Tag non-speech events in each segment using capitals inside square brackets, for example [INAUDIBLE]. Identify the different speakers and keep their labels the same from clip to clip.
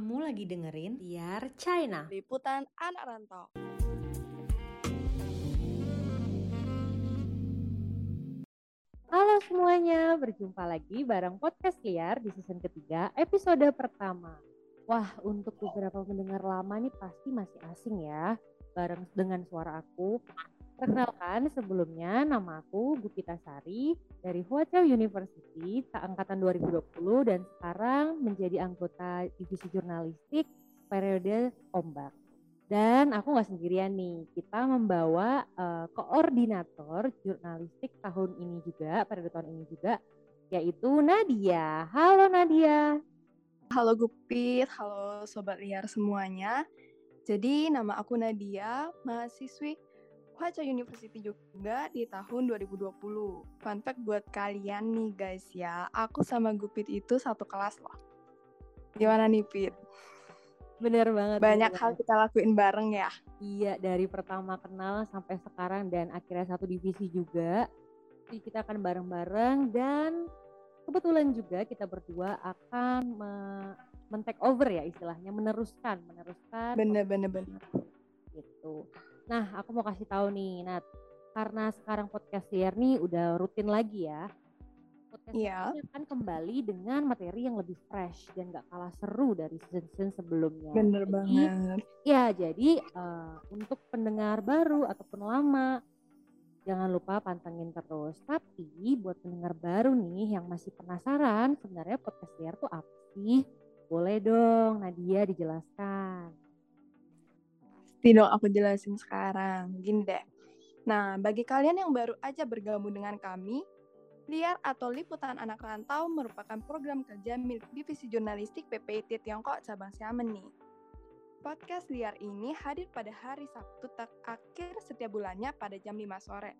Speaker 1: Kamu lagi dengerin Tiar China.
Speaker 2: Liputan Anak Rantau.
Speaker 3: Halo semuanya, berjumpa lagi bareng podcast liar di season ketiga episode pertama. Wah, untuk beberapa pendengar lama nih pasti masih asing ya, bareng dengan suara aku. Perkenalkan sebelumnya nama aku Gupita Sari dari Huacha University angkatan 2020 dan sekarang menjadi anggota divisi jurnalistik periode ombak. Dan aku nggak sendirian nih, kita membawa uh, koordinator jurnalistik tahun ini juga, periode tahun ini juga, yaitu Nadia. Halo Nadia.
Speaker 2: Halo Gupit, halo Sobat Liar semuanya. Jadi nama aku Nadia, mahasiswi Huacha University juga di tahun 2020. Fun fact buat kalian nih guys ya, aku sama Gupit itu satu kelas loh. Gimana nih Pit?
Speaker 3: Bener banget.
Speaker 2: Banyak bener hal kita lakuin bareng ya.
Speaker 3: Iya, dari pertama kenal sampai sekarang dan akhirnya satu divisi juga. Jadi kita akan bareng-bareng dan kebetulan juga kita berdua akan me men-take over ya istilahnya, meneruskan, meneruskan.
Speaker 2: Bener, bener, bener.
Speaker 3: Gitu. Nah, aku mau kasih tahu nih, Nat. Karena sekarang podcast nih udah rutin lagi ya podcast yeah. ini akan kembali dengan materi yang lebih fresh dan gak kalah seru dari season-season sebelumnya.
Speaker 2: Bener jadi, banget.
Speaker 3: Ya, jadi uh, untuk pendengar baru ataupun lama, jangan lupa pantengin terus. Tapi buat pendengar baru nih yang masih penasaran, sebenarnya podcast liar tuh apa sih? Boleh dong Nadia dijelaskan.
Speaker 2: Pasti dong aku jelasin sekarang. Gini deh. Nah, bagi kalian yang baru aja bergabung dengan kami, Liar atau Liputan Anak Rantau merupakan program kerja milik Divisi Jurnalistik PPIT Tiongkok cabang Xiamen nih. Podcast Liar ini hadir pada hari Sabtu terakhir setiap bulannya pada jam 5 sore.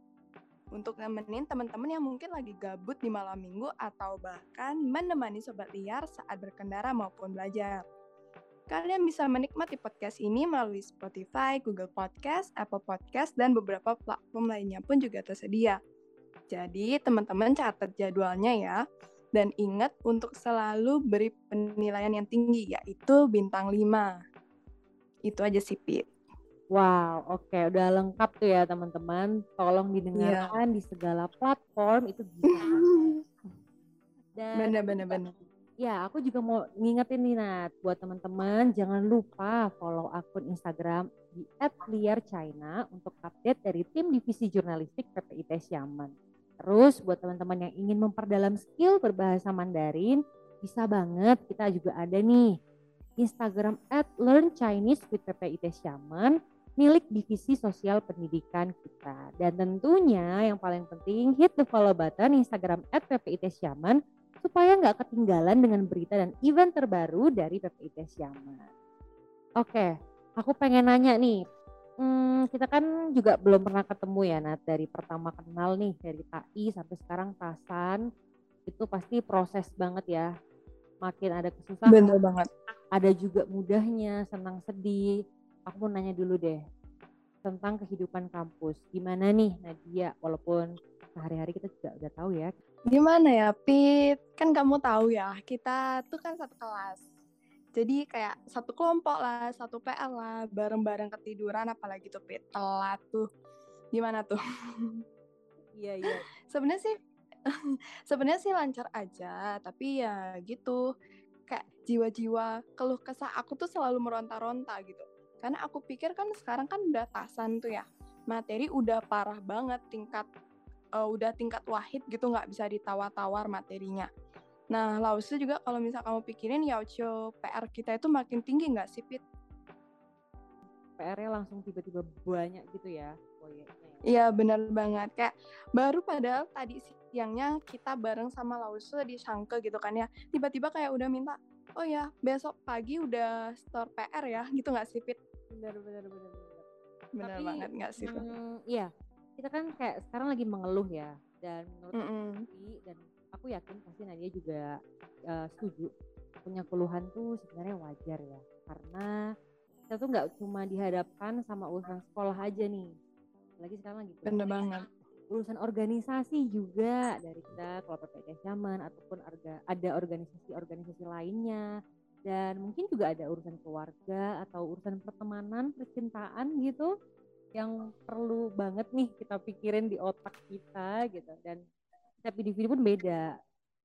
Speaker 2: Untuk nemenin teman-teman yang mungkin lagi gabut di malam minggu atau bahkan menemani sobat liar saat berkendara maupun belajar. Kalian bisa menikmati podcast ini melalui Spotify, Google Podcast, Apple Podcast, dan beberapa platform lainnya pun juga tersedia. Jadi teman-teman catat jadwalnya ya. Dan ingat untuk selalu beri penilaian yang tinggi yaitu bintang 5. Itu aja sih Pit.
Speaker 3: Wow, oke okay. udah lengkap tuh ya teman-teman. Tolong didengarkan yeah. di segala platform itu bisa. [LAUGHS]
Speaker 2: Dan bener.
Speaker 3: Ya, aku juga mau ngingetin nih Nat, buat teman-teman jangan lupa follow akun Instagram di @liarchina untuk update dari tim divisi jurnalistik PPIT Xiamen. Terus buat teman-teman yang ingin memperdalam skill berbahasa Mandarin, bisa banget kita juga ada nih Instagram at Learn Chinese with PPIT Xiamen milik divisi sosial pendidikan kita. Dan tentunya yang paling penting hit the follow button Instagram at PPIT Xiamen supaya nggak ketinggalan dengan berita dan event terbaru dari PPIT Xiamen. Oke, aku pengen nanya nih, Hmm, kita kan juga belum pernah ketemu ya Nat dari pertama kenal nih dari TAI sampai sekarang Tasan itu pasti proses banget ya. Makin ada kesusahan
Speaker 2: bener banget.
Speaker 3: ada juga mudahnya senang sedih. Aku mau nanya dulu deh tentang kehidupan kampus. Gimana nih Nadia? Walaupun sehari-hari kita juga udah tahu ya
Speaker 2: gimana ya Pit? Kan kamu tahu ya kita tuh kan satu kelas. Jadi kayak satu kelompok lah satu PL lah bareng-bareng ketiduran apalagi tuh pit telat tuh. Gimana tuh? [LAUGHS]
Speaker 3: Iya iya.
Speaker 2: Sebenarnya sih [LAUGHS] sebenarnya sih lancar aja tapi ya gitu. Kayak jiwa-jiwa keluh kesah aku tuh selalu meronta-ronta gitu. Karena aku pikir kan sekarang kan udah tasan tuh ya materi udah parah banget tingkat uh, udah tingkat wahid gitu nggak bisa ditawar-tawar materinya Nah, Lause juga kalau misal kamu pikirin Yaucho PR kita itu makin tinggi nggak sih, Pit?
Speaker 3: PR-nya langsung tiba-tiba banyak gitu ya proyeknya. Ya?
Speaker 2: Iya, benar banget. Kayak baru padahal tadi siangnya kita bareng sama Lause di Sangke gitu kan ya. Tiba-tiba kayak udah minta, oh ya besok pagi udah store PR ya, gitu nggak sih, Pit?
Speaker 3: Benar, benar, benar, benar.
Speaker 2: Banget nggak sih?
Speaker 3: Hmm, iya, kita kan kayak sekarang lagi mengeluh ya. Dan menurut mm -mm. dan aku yakin pasti Nadia juga uh, setuju punya keluhan tuh sebenarnya wajar ya karena kita tuh nggak cuma dihadapkan sama urusan sekolah aja nih lagi sekarang lagi
Speaker 2: bener banget
Speaker 3: urusan organisasi juga dari kita kalau PPK zaman ataupun arga, ada organisasi-organisasi lainnya dan mungkin juga ada urusan keluarga atau urusan pertemanan, percintaan gitu yang perlu banget nih kita pikirin di otak kita gitu dan setiap individu pun beda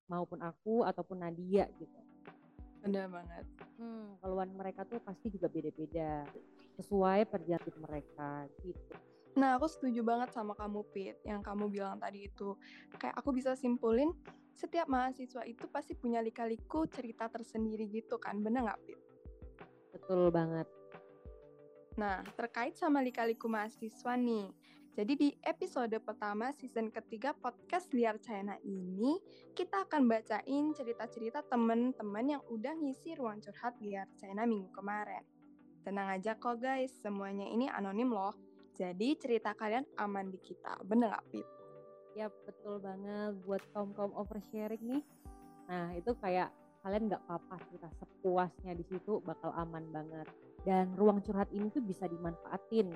Speaker 3: maupun aku ataupun Nadia gitu.
Speaker 2: Bener banget.
Speaker 3: Hmm, keluhan mereka tuh pasti juga beda-beda sesuai perjalanan mereka gitu.
Speaker 2: Nah, aku setuju banget sama kamu, Pit, yang kamu bilang tadi itu. Kayak aku bisa simpulin, setiap mahasiswa itu pasti punya lika-liku cerita tersendiri gitu kan, bener nggak, Pit?
Speaker 3: Betul banget.
Speaker 2: Nah, terkait sama lika-liku mahasiswa nih, jadi di episode pertama season ketiga podcast Liar China ini, kita akan bacain cerita-cerita temen-temen yang udah ngisi ruang curhat Liar China minggu kemarin. Tenang aja kok guys, semuanya ini anonim loh. Jadi cerita kalian aman di kita, bener gak Pip?
Speaker 3: Ya betul banget buat kaum-kaum oversharing nih. Nah itu kayak kalian nggak apa-apa cerita sepuasnya di situ bakal aman banget. Dan ruang curhat ini tuh bisa dimanfaatin.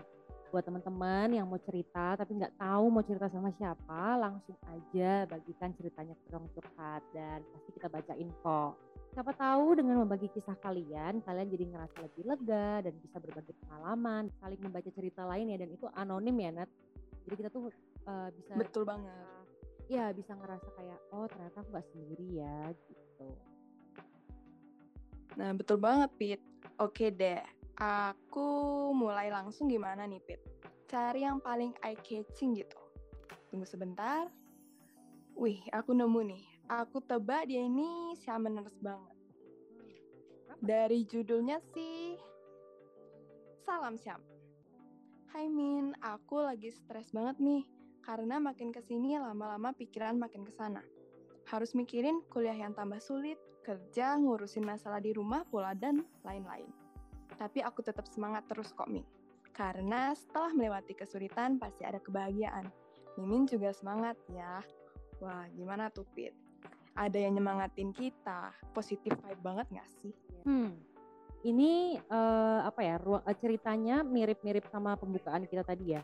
Speaker 3: Buat teman-teman yang mau cerita tapi nggak tahu mau cerita sama siapa langsung aja bagikan ceritanya ke ruang curhat dan pasti kita bacain kok. Siapa tahu dengan membagi kisah kalian kalian jadi ngerasa lebih lega dan bisa berbagi pengalaman saling membaca cerita lain ya dan itu anonim ya Nat. Jadi kita tuh uh, bisa
Speaker 2: betul banget.
Speaker 3: Ya bisa ngerasa kayak oh ternyata aku nggak sendiri ya gitu.
Speaker 2: Nah betul banget Pit. Oke deh Aku mulai langsung gimana nih, Pit? Cari yang paling eye-catching gitu. Tunggu sebentar. Wih, aku nemu nih. Aku tebak dia ini Shamaners banget. Dari judulnya sih, Salam Syam. Hai Min, aku lagi stres banget nih. Karena makin ke sini lama-lama pikiran makin ke sana. Harus mikirin kuliah yang tambah sulit, kerja, ngurusin masalah di rumah pula, dan lain-lain tapi aku tetap semangat terus kok, Mi. Karena setelah melewati kesulitan pasti ada kebahagiaan. Mimin juga semangat ya. Wah, gimana tuh, Pit? Ada yang nyemangatin kita, positif vibe banget gak sih?
Speaker 3: Hmm, ini uh, apa ya, ruang, uh, ceritanya mirip-mirip sama pembukaan kita tadi ya.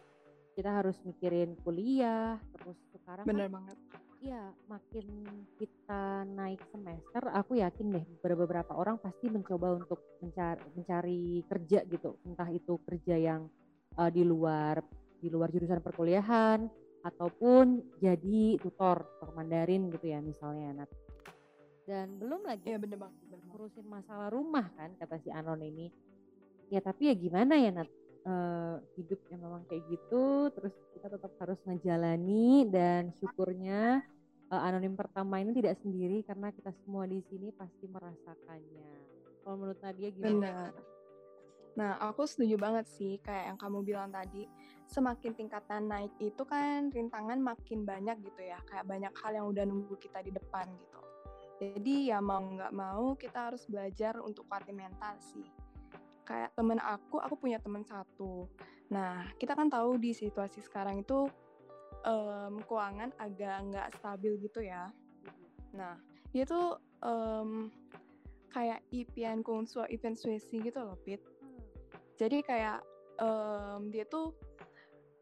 Speaker 3: Kita harus mikirin kuliah, terus sekarang
Speaker 2: Bener kan, banget
Speaker 3: Iya, makin kita naik semester, aku yakin deh beberapa orang pasti mencoba untuk mencari, mencari kerja gitu, entah itu kerja yang uh, di luar di luar jurusan perkuliahan ataupun jadi tutor tutor Mandarin gitu ya misalnya Nat. Dan belum lagi
Speaker 2: ya, bener banget,
Speaker 3: ngurusin masalah rumah kan kata si Anon ini. Ya tapi ya gimana ya Nat, uh, hidup yang memang kayak gitu terus kita tetap harus ngejalani dan syukurnya uh, anonim pertama ini tidak sendiri karena kita semua di sini pasti merasakannya. Kalau menurut Nadia gimana?
Speaker 2: Benar. Nah, aku setuju banget sih kayak yang kamu bilang tadi. Semakin tingkatan naik itu kan rintangan makin banyak gitu ya. Kayak banyak hal yang udah nunggu kita di depan gitu. Jadi ya mau nggak mau kita harus belajar untuk kuatin mental sih. Kayak temen aku, aku punya temen satu. Nah, kita kan tahu di situasi sekarang itu um, keuangan agak nggak stabil gitu ya. Nah, dia tuh um, kayak IPN Kunsu, event Suesi gitu loh, Pit. Jadi kayak um, dia tuh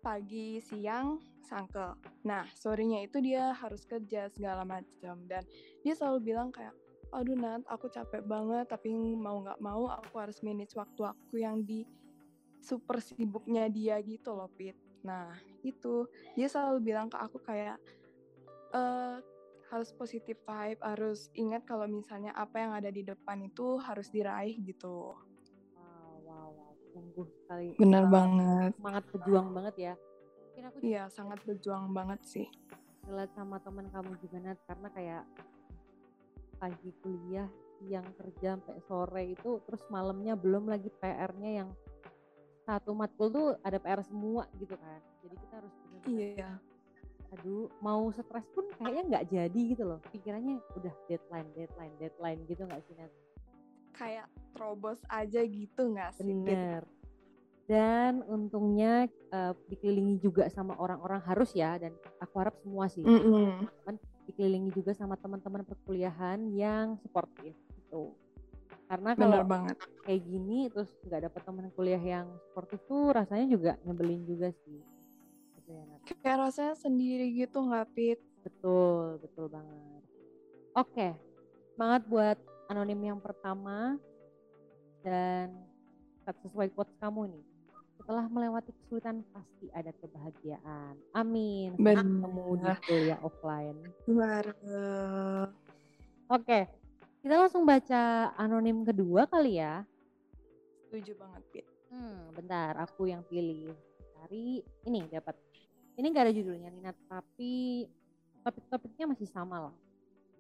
Speaker 2: pagi, siang, sangkel. Nah, sorenya itu dia harus kerja segala macam dan dia selalu bilang kayak, aduh Nat, aku capek banget, tapi mau nggak mau aku harus manage waktu aku yang di super sibuknya dia gitu loh, Pit. Nah, itu dia selalu bilang ke aku kayak uh, harus positif vibe, harus ingat kalau misalnya apa yang ada di depan itu harus diraih gitu.
Speaker 3: Wow, wow, wow. Sungguh sekali.
Speaker 2: Benar uh, banget.
Speaker 3: Semangat berjuang banget ya.
Speaker 2: Mungkin aku Iya, sangat berjuang banget sih.
Speaker 3: Lihat sama teman kamu juga Nat, karena kayak pagi kuliah, siang kerja sampai sore itu, terus malamnya belum lagi PR-nya yang satu matkul tuh ada PR semua gitu kan. Jadi kita harus benar
Speaker 2: iya.
Speaker 3: aduh mau stres pun kayaknya nggak jadi gitu loh. Pikirannya udah deadline deadline deadline gitu nggak sih Nat?
Speaker 2: kayak terobos aja gitu nggak sih
Speaker 3: bener. Dan untungnya uh, dikelilingi juga sama orang-orang harus ya dan aku harap semua sih. Mm -hmm. dikelilingi juga sama teman-teman perkuliahan yang supportive gitu karena kalau banget kayak gini terus nggak dapet teman kuliah yang seperti itu rasanya juga nyebelin juga sih
Speaker 2: gitu ya kayak rasanya sendiri gitu nggak Pit
Speaker 3: betul betul banget oke semangat buat anonim yang pertama dan sesuai quotes kamu nih. Setelah melewati kesulitan pasti ada kebahagiaan. Amin.
Speaker 2: Benar.
Speaker 3: Ketemu di kuliah offline. Oke, kita langsung baca anonim kedua kali ya.
Speaker 2: Setuju banget, Pit.
Speaker 3: Hmm, bentar, aku yang pilih. Cari ini dapat. Ini gak ada judulnya Nina, tapi topik-topiknya masih sama lah.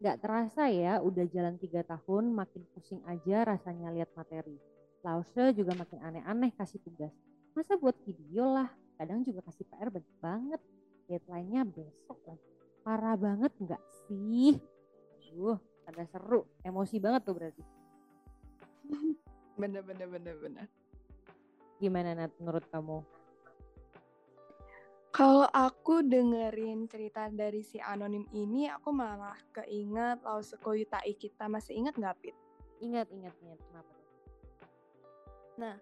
Speaker 3: Gak terasa ya, udah jalan tiga tahun, makin pusing aja rasanya lihat materi. Lause juga makin aneh-aneh kasih tugas. Masa buat video lah, kadang juga kasih PR banyak banget. Deadline-nya besok lagi. Parah banget nggak sih? Aduh, ada seru. Emosi banget tuh berarti.
Speaker 2: Bener, bener, bener, bener.
Speaker 3: Gimana Nat menurut kamu?
Speaker 2: Kalau aku dengerin cerita dari si anonim ini, aku malah keinget Lause Koyutai kita. Masih ingat nggak, Pit?
Speaker 3: Ingat, ingat, ingat. Kenapa?
Speaker 2: Nah,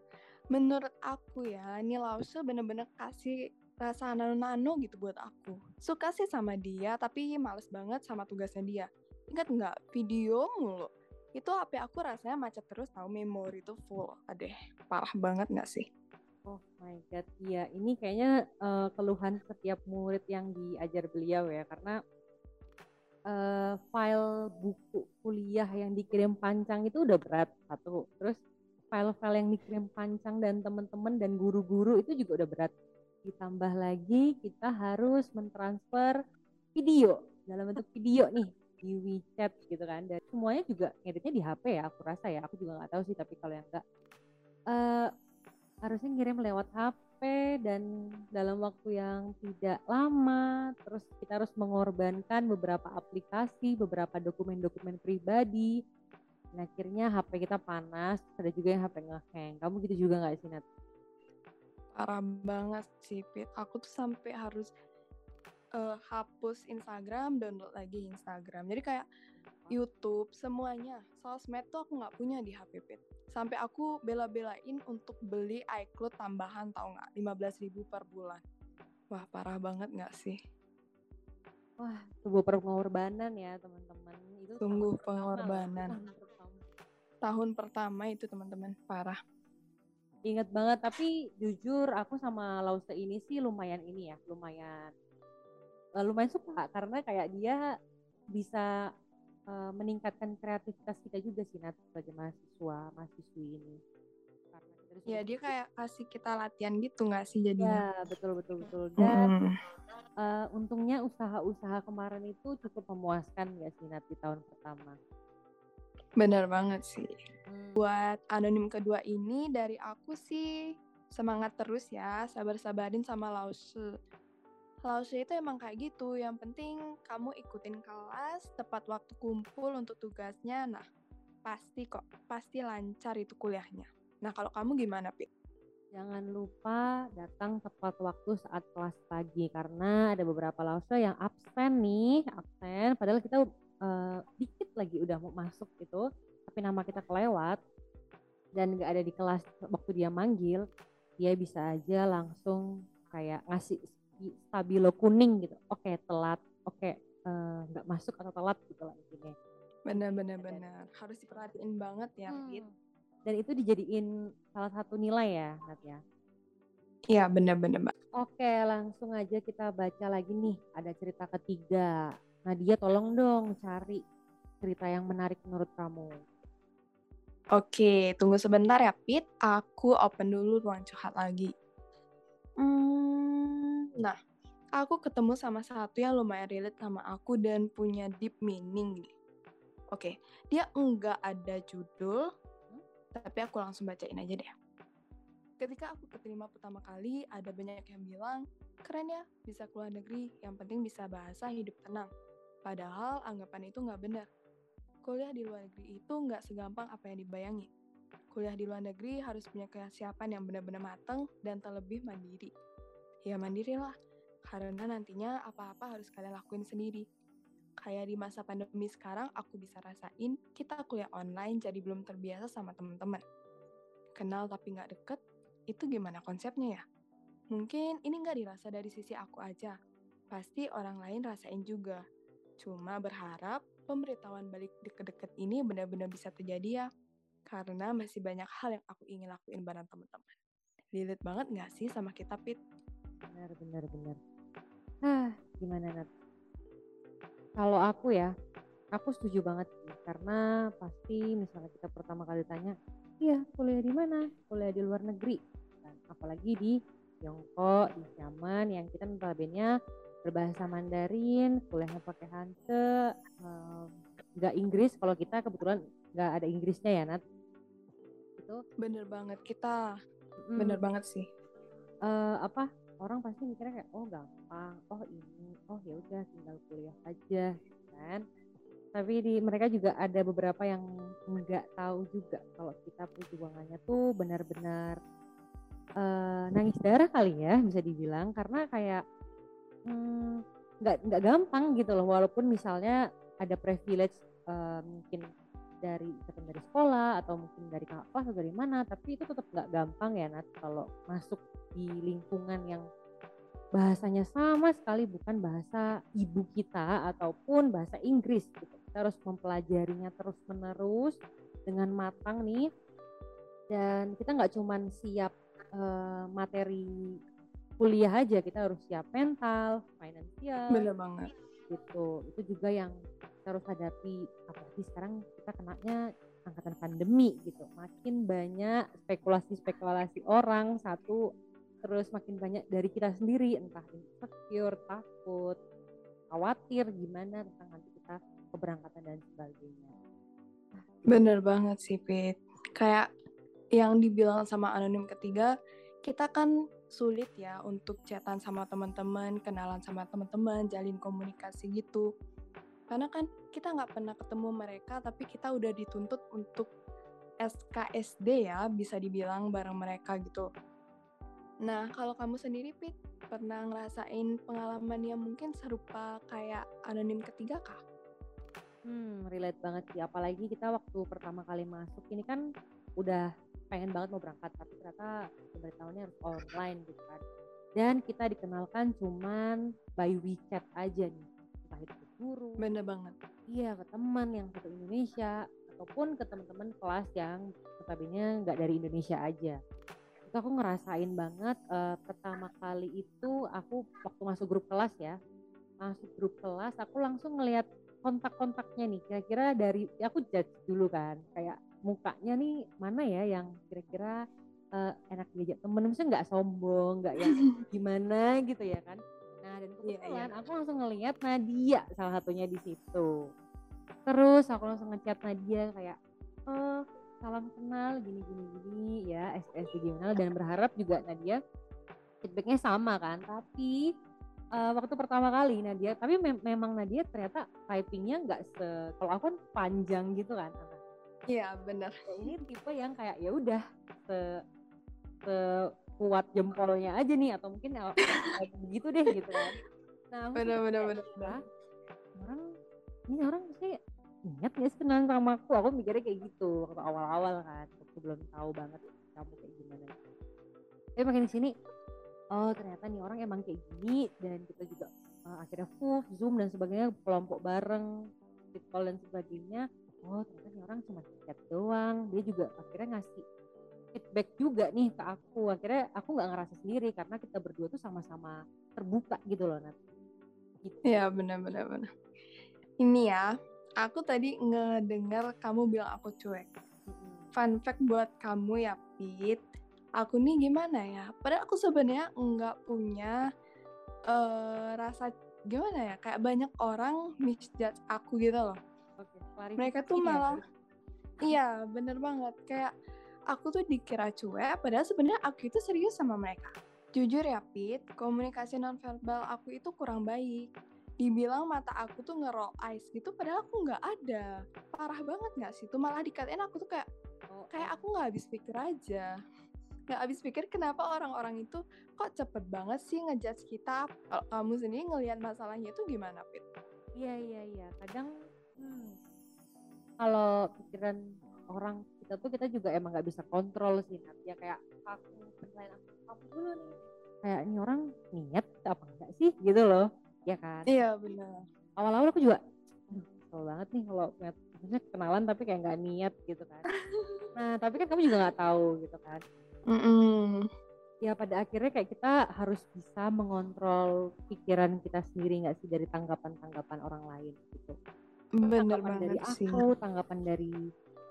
Speaker 2: menurut aku ya, ini Lause bener-bener kasih rasa nano-nano gitu buat aku. Suka sih sama dia, tapi males banget sama tugasnya dia. Ingat nggak, video mulu. Itu HP aku rasanya macet terus tahu memori itu full. Adeh, parah banget nggak sih?
Speaker 3: Oh my god, iya ini kayaknya uh, keluhan setiap murid yang diajar beliau ya karena uh, file buku kuliah yang dikirim pancang itu udah berat satu, terus file-file yang dikirim pancang dan teman-teman dan guru-guru itu juga udah berat. Ditambah lagi kita harus mentransfer video dalam bentuk video nih di WeChat gitu kan. Dan semuanya juga ngeditnya di HP ya aku rasa ya. Aku juga nggak tahu sih tapi kalau yang enggak uh, harusnya ngirim lewat HP dan dalam waktu yang tidak lama terus kita harus mengorbankan beberapa aplikasi beberapa dokumen-dokumen pribadi. Dan akhirnya HP kita panas ada juga yang HP ngehang. Kamu gitu juga nggak sih Nat?
Speaker 2: Parah banget sih Pit aku tuh sampai harus uh, hapus Instagram download lagi Instagram. Jadi kayak YouTube semuanya. Sosmed tuh aku nggak punya di HP Pit sampai aku bela-belain untuk beli iCloud tambahan tau nggak? 15 ribu per bulan. Wah parah banget nggak sih?
Speaker 3: Wah tunggu pengorbanan ya teman-teman. Itu
Speaker 2: tunggu pengorbanan. tahun pertama. tahun pertama itu teman-teman. Parah.
Speaker 3: Ingat banget tapi jujur aku sama Lause ini sih lumayan ini ya lumayan uh, lumayan suka karena kayak dia bisa uh, meningkatkan kreativitas kita juga sih Nat sebagai mahasiswa mahasiswi ini.
Speaker 2: ya dia kayak kasih kita latihan gitu nggak sih jadinya?
Speaker 3: Ya betul betul betul dan hmm. uh, untungnya usaha-usaha kemarin itu cukup memuaskan ya sih Nat di tahun pertama.
Speaker 2: Benar banget sih. Hmm. Buat anonim kedua ini dari aku sih semangat terus ya, sabar-sabarin sama Lause Lause itu emang kayak gitu. Yang penting kamu ikutin kelas, tepat waktu kumpul untuk tugasnya. Nah, pasti kok, pasti lancar itu kuliahnya. Nah, kalau kamu gimana, Pit?
Speaker 3: Jangan lupa datang tepat waktu saat kelas pagi karena ada beberapa lause yang absen nih, absen. Padahal kita uh, dikit lagi udah mau masuk gitu, tapi nama kita kelewat dan nggak ada di kelas waktu dia manggil, dia bisa aja langsung kayak ngasih stabilo kuning gitu. Oke okay, telat. Oke okay, uh, nggak masuk atau telat gitu lah intinya.
Speaker 2: Benar benar benar. Harus diperhatiin banget ya hmm.
Speaker 3: dan itu dijadiin salah satu nilai ya Nat ya?
Speaker 2: Iya benar benar mbak.
Speaker 3: Oke langsung aja kita baca lagi nih. Ada cerita ketiga. Nadia tolong dong cari cerita yang menarik menurut kamu.
Speaker 2: Oke, tunggu sebentar ya, Pit. Aku open dulu ruang curhat lagi. Hmm, Nah, aku ketemu sama satu yang lumayan relate sama aku dan punya deep meaning. Oke, dia enggak ada judul, tapi aku langsung bacain aja deh. Ketika aku keterima pertama kali, ada banyak yang bilang, keren ya, bisa keluar negeri, yang penting bisa bahasa hidup tenang. Padahal anggapan itu nggak benar. Kuliah di luar negeri itu nggak segampang apa yang dibayangin. Kuliah di luar negeri harus punya kesiapan yang benar-benar matang dan terlebih mandiri ya mandirilah. Karena nantinya apa-apa harus kalian lakuin sendiri. Kayak di masa pandemi sekarang aku bisa rasain kita kuliah online jadi belum terbiasa sama teman-teman. Kenal tapi nggak deket, itu gimana konsepnya ya? Mungkin ini nggak dirasa dari sisi aku aja. Pasti orang lain rasain juga. Cuma berharap pemberitahuan balik deket-deket ini benar-benar bisa terjadi ya. Karena masih banyak hal yang aku ingin lakuin bareng teman-teman. Lilit banget nggak sih sama kita, Pit?
Speaker 3: Benar, benar, benar. Ah, gimana Nat? Kalau aku ya, aku setuju banget sih. Karena pasti misalnya kita pertama kali tanya, iya kuliah di mana? Kuliah di luar negeri. Dan apalagi di Tiongkok, di Xiamen yang kita notabene berbahasa Mandarin, kuliahnya pakai Hanse, nggak Inggris. Kalau kita kebetulan nggak ada Inggrisnya ya Nat. Itu
Speaker 2: Bener banget, kita bener
Speaker 3: mm,
Speaker 2: banget sih.
Speaker 3: eh, apa orang pasti mikirnya kayak oh gampang oh ini oh ya udah tinggal kuliah aja kan. Tapi di mereka juga ada beberapa yang nggak tahu juga kalau kita perjuangannya tuh benar-benar eh, nangis darah kali ya bisa dibilang. Karena kayak hmm, nggak nggak gampang gitu loh. Walaupun misalnya ada privilege eh, mungkin dari ikatan dari sekolah atau mungkin dari kakak kelas atau dari mana tapi itu tetap nggak gampang ya Nat kalau masuk di lingkungan yang bahasanya sama sekali bukan bahasa ibu kita ataupun bahasa Inggris gitu. Kita harus mempelajarinya terus menerus dengan matang nih dan kita nggak cuman siap eh, materi kuliah aja kita harus siap mental, finansial
Speaker 2: Bener banget.
Speaker 3: gitu. Itu juga yang harus hadapi apalagi sekarang kita kenanya angkatan pandemi gitu. Makin banyak spekulasi-spekulasi orang satu terus makin banyak dari kita sendiri entah insecure, takut, khawatir gimana tentang nanti kita keberangkatan dan sebagainya.
Speaker 2: Bener banget sih, Pit. Kayak yang dibilang sama anonim ketiga, kita kan sulit ya untuk chatan sama teman-teman, kenalan sama teman-teman, jalin komunikasi gitu. Karena kan kita nggak pernah ketemu mereka, tapi kita udah dituntut untuk SKSD ya, bisa dibilang bareng mereka gitu. Nah, kalau kamu sendiri, Pit, pernah ngerasain pengalaman yang mungkin serupa kayak anonim ketiga kah?
Speaker 3: Hmm, relate banget sih. Apalagi kita waktu pertama kali masuk ini kan udah pengen banget mau berangkat, tapi ternyata pemberitahuannya harus online gitu kan. Dan kita dikenalkan cuman by WeChat aja nih. Entah itu guru,
Speaker 2: Bener banget.
Speaker 3: iya ke teman yang satu Indonesia, ataupun ke teman-teman kelas yang notabene nggak dari Indonesia aja. Itu aku ngerasain banget eh, pertama kali itu aku waktu masuk grup kelas ya. Masuk grup kelas aku langsung ngelihat kontak-kontaknya nih kira-kira dari ya aku judge dulu kan kayak mukanya nih mana ya yang kira-kira eh, enak diajak temen maksudnya nggak sombong nggak yang [LAUGHS] gimana gitu ya kan nah dan
Speaker 2: Iya,
Speaker 3: kebetulan aku langsung ngelihat Nadia salah satunya di situ. Terus aku langsung ngechat Nadia kayak oh salam kenal gini gini gini ya SSD gimana dan berharap juga Nadia feedbacknya sama kan. Tapi eh, waktu pertama kali Nadia tapi mem- memang Nadia ternyata typingnya nggak se kalau aku kan panjang gitu kan. Nah,
Speaker 2: Iya, bener.
Speaker 3: ya ini tipe yang kayak ya udah se se kuat jempolnya aja nih atau mungkin kayak begitu deh gitu kan nah aku
Speaker 2: Bener, bener, bener, bener.
Speaker 3: "Hah? orang ini orang sih ingat gak sih kenalan sama aku aku mikirnya kayak gitu waktu awal-awal kan waktu belum tahu banget kamu kayak gimana tapi makin di sini oh ternyata nih orang emang kayak gini dan kita juga uh, akhirnya full zoom dan sebagainya kelompok bareng fit call dan sebagainya oh ternyata nih orang cuma chat doang dia juga akhirnya ngasih feedback juga nih ke aku akhirnya aku nggak ngerasa sendiri karena kita berdua tuh sama-sama terbuka gitu loh Nat gitu.
Speaker 2: Iya, bener, bener, bener. Ini ya, aku tadi ngedengar kamu bilang aku cuek. Fun fact buat kamu ya, Pit. Aku nih gimana ya? Padahal aku sebenarnya nggak punya eh rasa gimana ya? Kayak banyak orang misjudge aku gitu loh.
Speaker 3: Oke,
Speaker 2: Mereka tuh
Speaker 3: ya,
Speaker 2: malah. Iya, bener banget. Kayak aku tuh dikira cuek, padahal sebenarnya aku itu serius sama mereka. Jujur ya, Pit, komunikasi nonverbal aku itu kurang baik. Dibilang mata aku tuh nge-roll eyes gitu, padahal aku nggak ada. Parah banget nggak sih? Itu malah dikatain aku tuh kayak, kayak aku nggak habis pikir aja. Nggak habis pikir kenapa orang-orang itu kok cepet banget sih ngejudge kita. Kalau kamu sendiri ngelihat masalahnya itu gimana, Pit?
Speaker 3: Iya iya iya. Kadang hmm, kalau pikiran orang kita tuh kita juga emang nggak bisa kontrol sih Nat. Ya kayak aku penilaian aku kamu dulu nih. Kayak ini orang niat apa enggak sih gitu loh. Ya kan.
Speaker 2: Iya, benar.
Speaker 3: Awal-awal aku juga "Aduh, kesel banget nih kalau ngeliat maksudnya kenalan tapi kayak nggak niat gitu kan [LAUGHS] nah tapi kan kamu juga nggak tahu gitu kan
Speaker 2: Mm-mm.
Speaker 3: ya pada akhirnya kayak kita harus bisa mengontrol pikiran kita sendiri nggak sih dari tanggapan-tanggapan orang lain gitu
Speaker 2: Bener
Speaker 3: tanggapan dari
Speaker 2: banget sih.
Speaker 3: aku tanggapan dari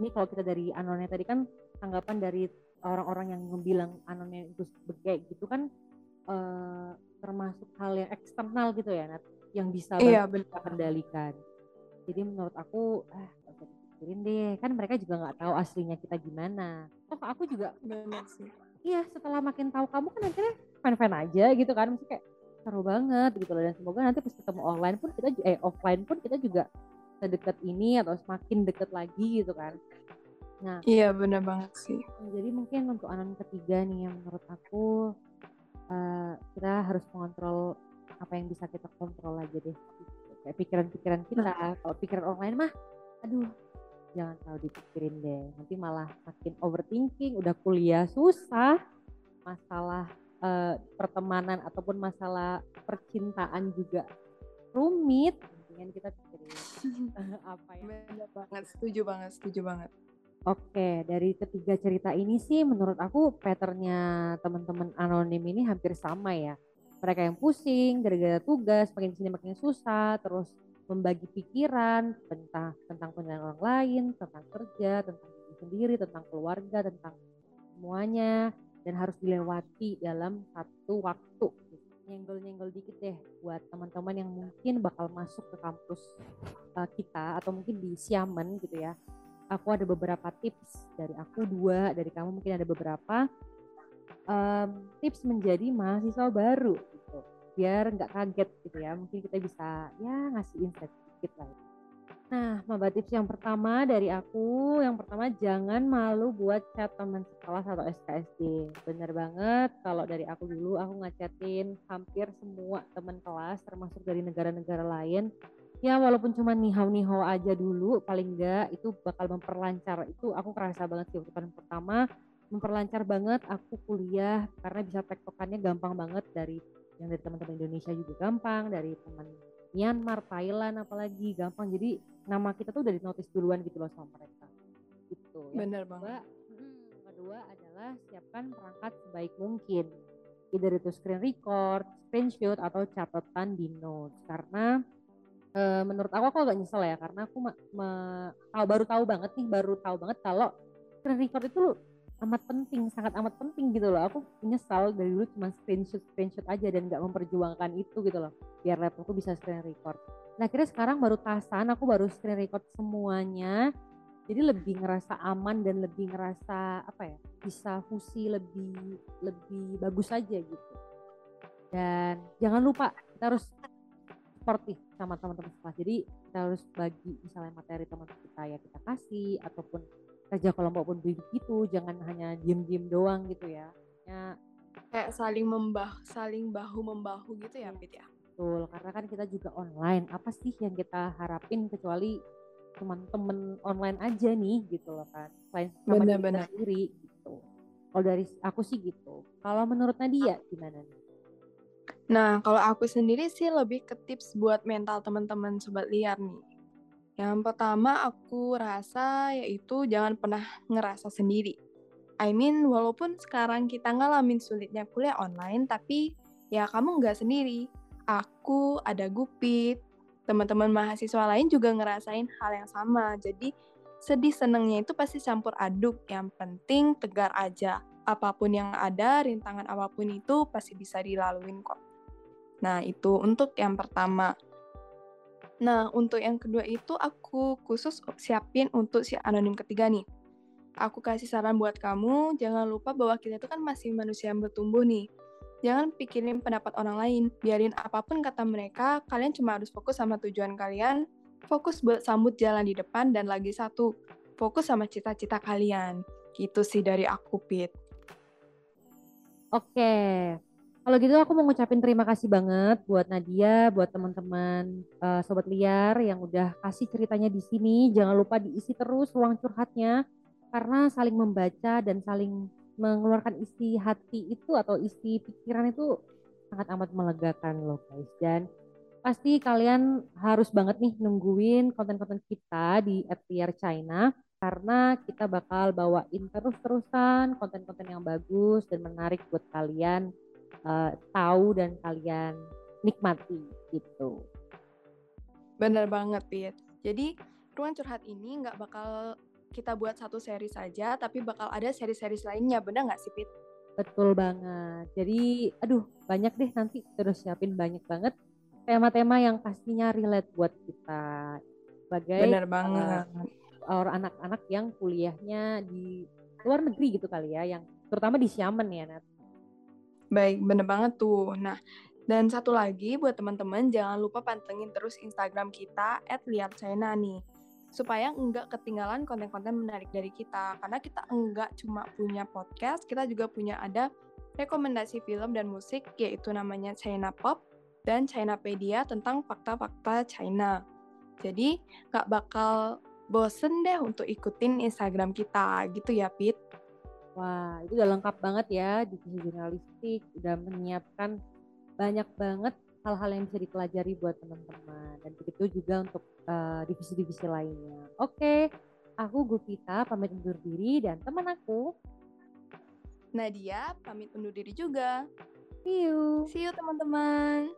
Speaker 3: ini kalau kita dari anonnya tadi kan tanggapan dari orang-orang yang bilang anonnya itu kayak gitu kan eh, termasuk hal yang eksternal gitu ya Nat? Yang bisa
Speaker 2: Iya,
Speaker 3: kita kendalikan. Jadi menurut aku ah gak usah dipikirin deh. Kan mereka juga nggak tahu aslinya kita gimana. Toh aku juga
Speaker 2: Bener sih.
Speaker 3: iya setelah makin tahu kamu kan akhirnya fan-fan aja gitu kan. Maksudnya kayak seru banget gitu loh. Dan semoga nanti pas ketemu online pun kita eh offline pun kita juga sedekat ini atau semakin deket lagi gitu kan. Nah
Speaker 2: Iya, bener banget sih.
Speaker 3: jadi mungkin untuk anon ketiga nih yang menurut aku eh, kita harus mengontrol apa yang bisa kita kontrol aja deh. Kayak pikiran-pikiran kita kalau pikiran orang lain mah aduh jangan terlalu dipikirin deh. Nanti malah makin overthinking udah kuliah susah masalah eh, pertemanan ataupun masalah percintaan juga rumit mendingan kita pikirin [LAUGHS] eh, apa yang
Speaker 2: Bener banget, setuju banget, setuju banget.
Speaker 3: Oke, dari ketiga cerita ini sih menurut aku patternnya teman-teman anonim ini hampir sama ya. Mereka yang pusing gara-gara tugas, makin sini makin susah, terus membagi pikiran tentang tentang penilaian orang lain, tentang kerja, tentang diri sendiri, tentang keluarga, tentang semuanya dan harus dilewati dalam satu waktu. Nyenggol-nyenggol dikit deh buat teman-teman yang mungkin bakal masuk ke kampus uh, kita atau mungkin di Xiamen gitu ya aku ada beberapa tips dari aku dua dari kamu mungkin ada beberapa Em, tips menjadi mahasiswa baru gitu biar nggak kaget gitu ya mungkin kita bisa ya ngasih insight sedikit lah. Nah maba tips yang pertama dari aku yang pertama jangan malu buat chat teman sekelas atau SKSD bener banget kalau dari aku dulu aku ngachatin hampir semua teman kelas termasuk dari negara-negara lain. Ya walaupun cuma nihau-nihau aja dulu paling enggak itu bakal memperlancar. Itu aku kerasa banget sih waktu pertama memperlancar banget aku kuliah karena bisa tektokannya gampang banget dari yang dari teman-teman Indonesia juga gampang dari teman Myanmar, Thailand apalagi gampang. Jadi nama kita tuh udah di notice duluan gitu loh sama mereka. Gitu. Kedua,
Speaker 2: banget.
Speaker 3: mm, yang kedua adalah siapkan perangkat sebaik mungkin. Either itu screen record, screenshot atau catatan di notes. Karena eh, menurut aku aku agak nyesel ya. Karena aku ma- me- tahu baru tahu banget nih baru tahu banget kalau screen record itu amat penting sangat amat penting gitu loh. Aku menyesal dari dulu cuma screenshot screenshot aja dan nggak memperjuangkan itu gitu loh. Biar laptopku bisa screen record. Nah akhirnya sekarang baru tasan aku baru screen record semuanya. Jadi lebih ngerasa aman dan lebih ngerasa apa ya bisa fusi lebih lebih bagus aja gitu. Dan jangan lupa kita harus sportif sama teman-teman sekelas jadi kita harus bagi misalnya materi teman kita ya kita kasih ataupun kerja kelompok pun begitu jangan hanya diem-diem doang gitu ya ya
Speaker 2: Kayak saling membah, saling bahu membahu gitu ya. Pit ya.
Speaker 3: betul karena kan kita juga online apa sih yang kita harapin kecuali teman-teman online aja nih gitu loh kan selain sama
Speaker 2: Benar-benar.
Speaker 3: sendiri gitu kalau dari aku sih gitu kalau menurut Nadia gimana nih
Speaker 2: Nah, kalau aku sendiri sih lebih ke tips buat mental teman-teman sobat liar nih. Yang pertama aku rasa yaitu jangan pernah ngerasa sendiri. I mean, walaupun sekarang kita ngalamin sulitnya kuliah online, tapi ya kamu nggak sendiri. Aku, ada Gupit, teman-teman mahasiswa lain juga ngerasain hal yang sama. Jadi sedih senengnya itu pasti campur aduk. Yang penting tegar aja. Apa pun yang ada, rintangan apa pun itu pasti bisa dilaluin kok. Nah, itu untuk yang pertama. Nah, untuk yang kedua itu aku khusus siapin untuk si anonim ketiga nih. Aku kasih saran buat kamu, jangan lupa bahwa kita itu kan masih manusia yang bertumbuh nih. Jangan pikirin pendapat orang lain, biarin apa pun kata mereka, kalian cuma harus fokus sama tujuan kalian, fokus buat sambut jalan di depan, dan lagi satu, fokus sama cita-cita kalian. Gitu sih dari aku, Pit.
Speaker 3: Oke, kalau gitu aku mau ngucapin terima kasih banget buat Nadia, buat teman-teman eh, sobat liar yang udah kasih ceritanya di sini. Jangan lupa diisi terus ruang curhatnya karena saling membaca dan saling mengeluarkan isi hati itu atau isi pikiran itu sangat amat melegakan loh guys. Dan pasti kalian harus banget nih nungguin konten-konten kita di @liar China karena kita bakal bawain terus-terusan konten-konten yang bagus dan menarik buat kalian uh, tahu dan kalian nikmati gitu.
Speaker 2: Bener banget, Pit. Jadi, ruang curhat ini nggak bakal kita buat satu seri saja, tapi bakal ada seri-seri lainnya, bener nggak sih, Pit?
Speaker 3: Betul banget. Jadi, aduh, banyak deh nanti terus siapin banyak banget tema-tema yang pastinya relate buat kita. Sebagai
Speaker 2: Bener banget.
Speaker 3: Uh, orang anak-anak yang kuliahnya di luar negeri gitu kali ya, yang terutama di Xiamen ya, Nat.
Speaker 2: Baik, bener banget tuh. Nah, dan satu lagi buat teman-teman jangan lupa pantengin terus Instagram kita @liarchina nih supaya enggak ketinggalan konten-konten menarik dari kita karena kita enggak cuma punya podcast, kita juga punya ada rekomendasi film dan musik yaitu namanya China Pop dan Chinapedia tentang fakta-fakta China. Jadi nggak bakal bosen deh untuk ikutin Instagram kita gitu ya Pit.
Speaker 3: Wah itu udah lengkap banget ya divisi jurnalistik, udah menyiapkan banyak banget hal-hal yang bisa dipelajari buat teman-teman dan begitu juga untuk uh, divisi-divisi lainnya. Oke, aku Gupita pamit undur diri dan teman aku
Speaker 2: Nadia pamit undur diri juga.
Speaker 3: See you.
Speaker 2: See you teman-teman.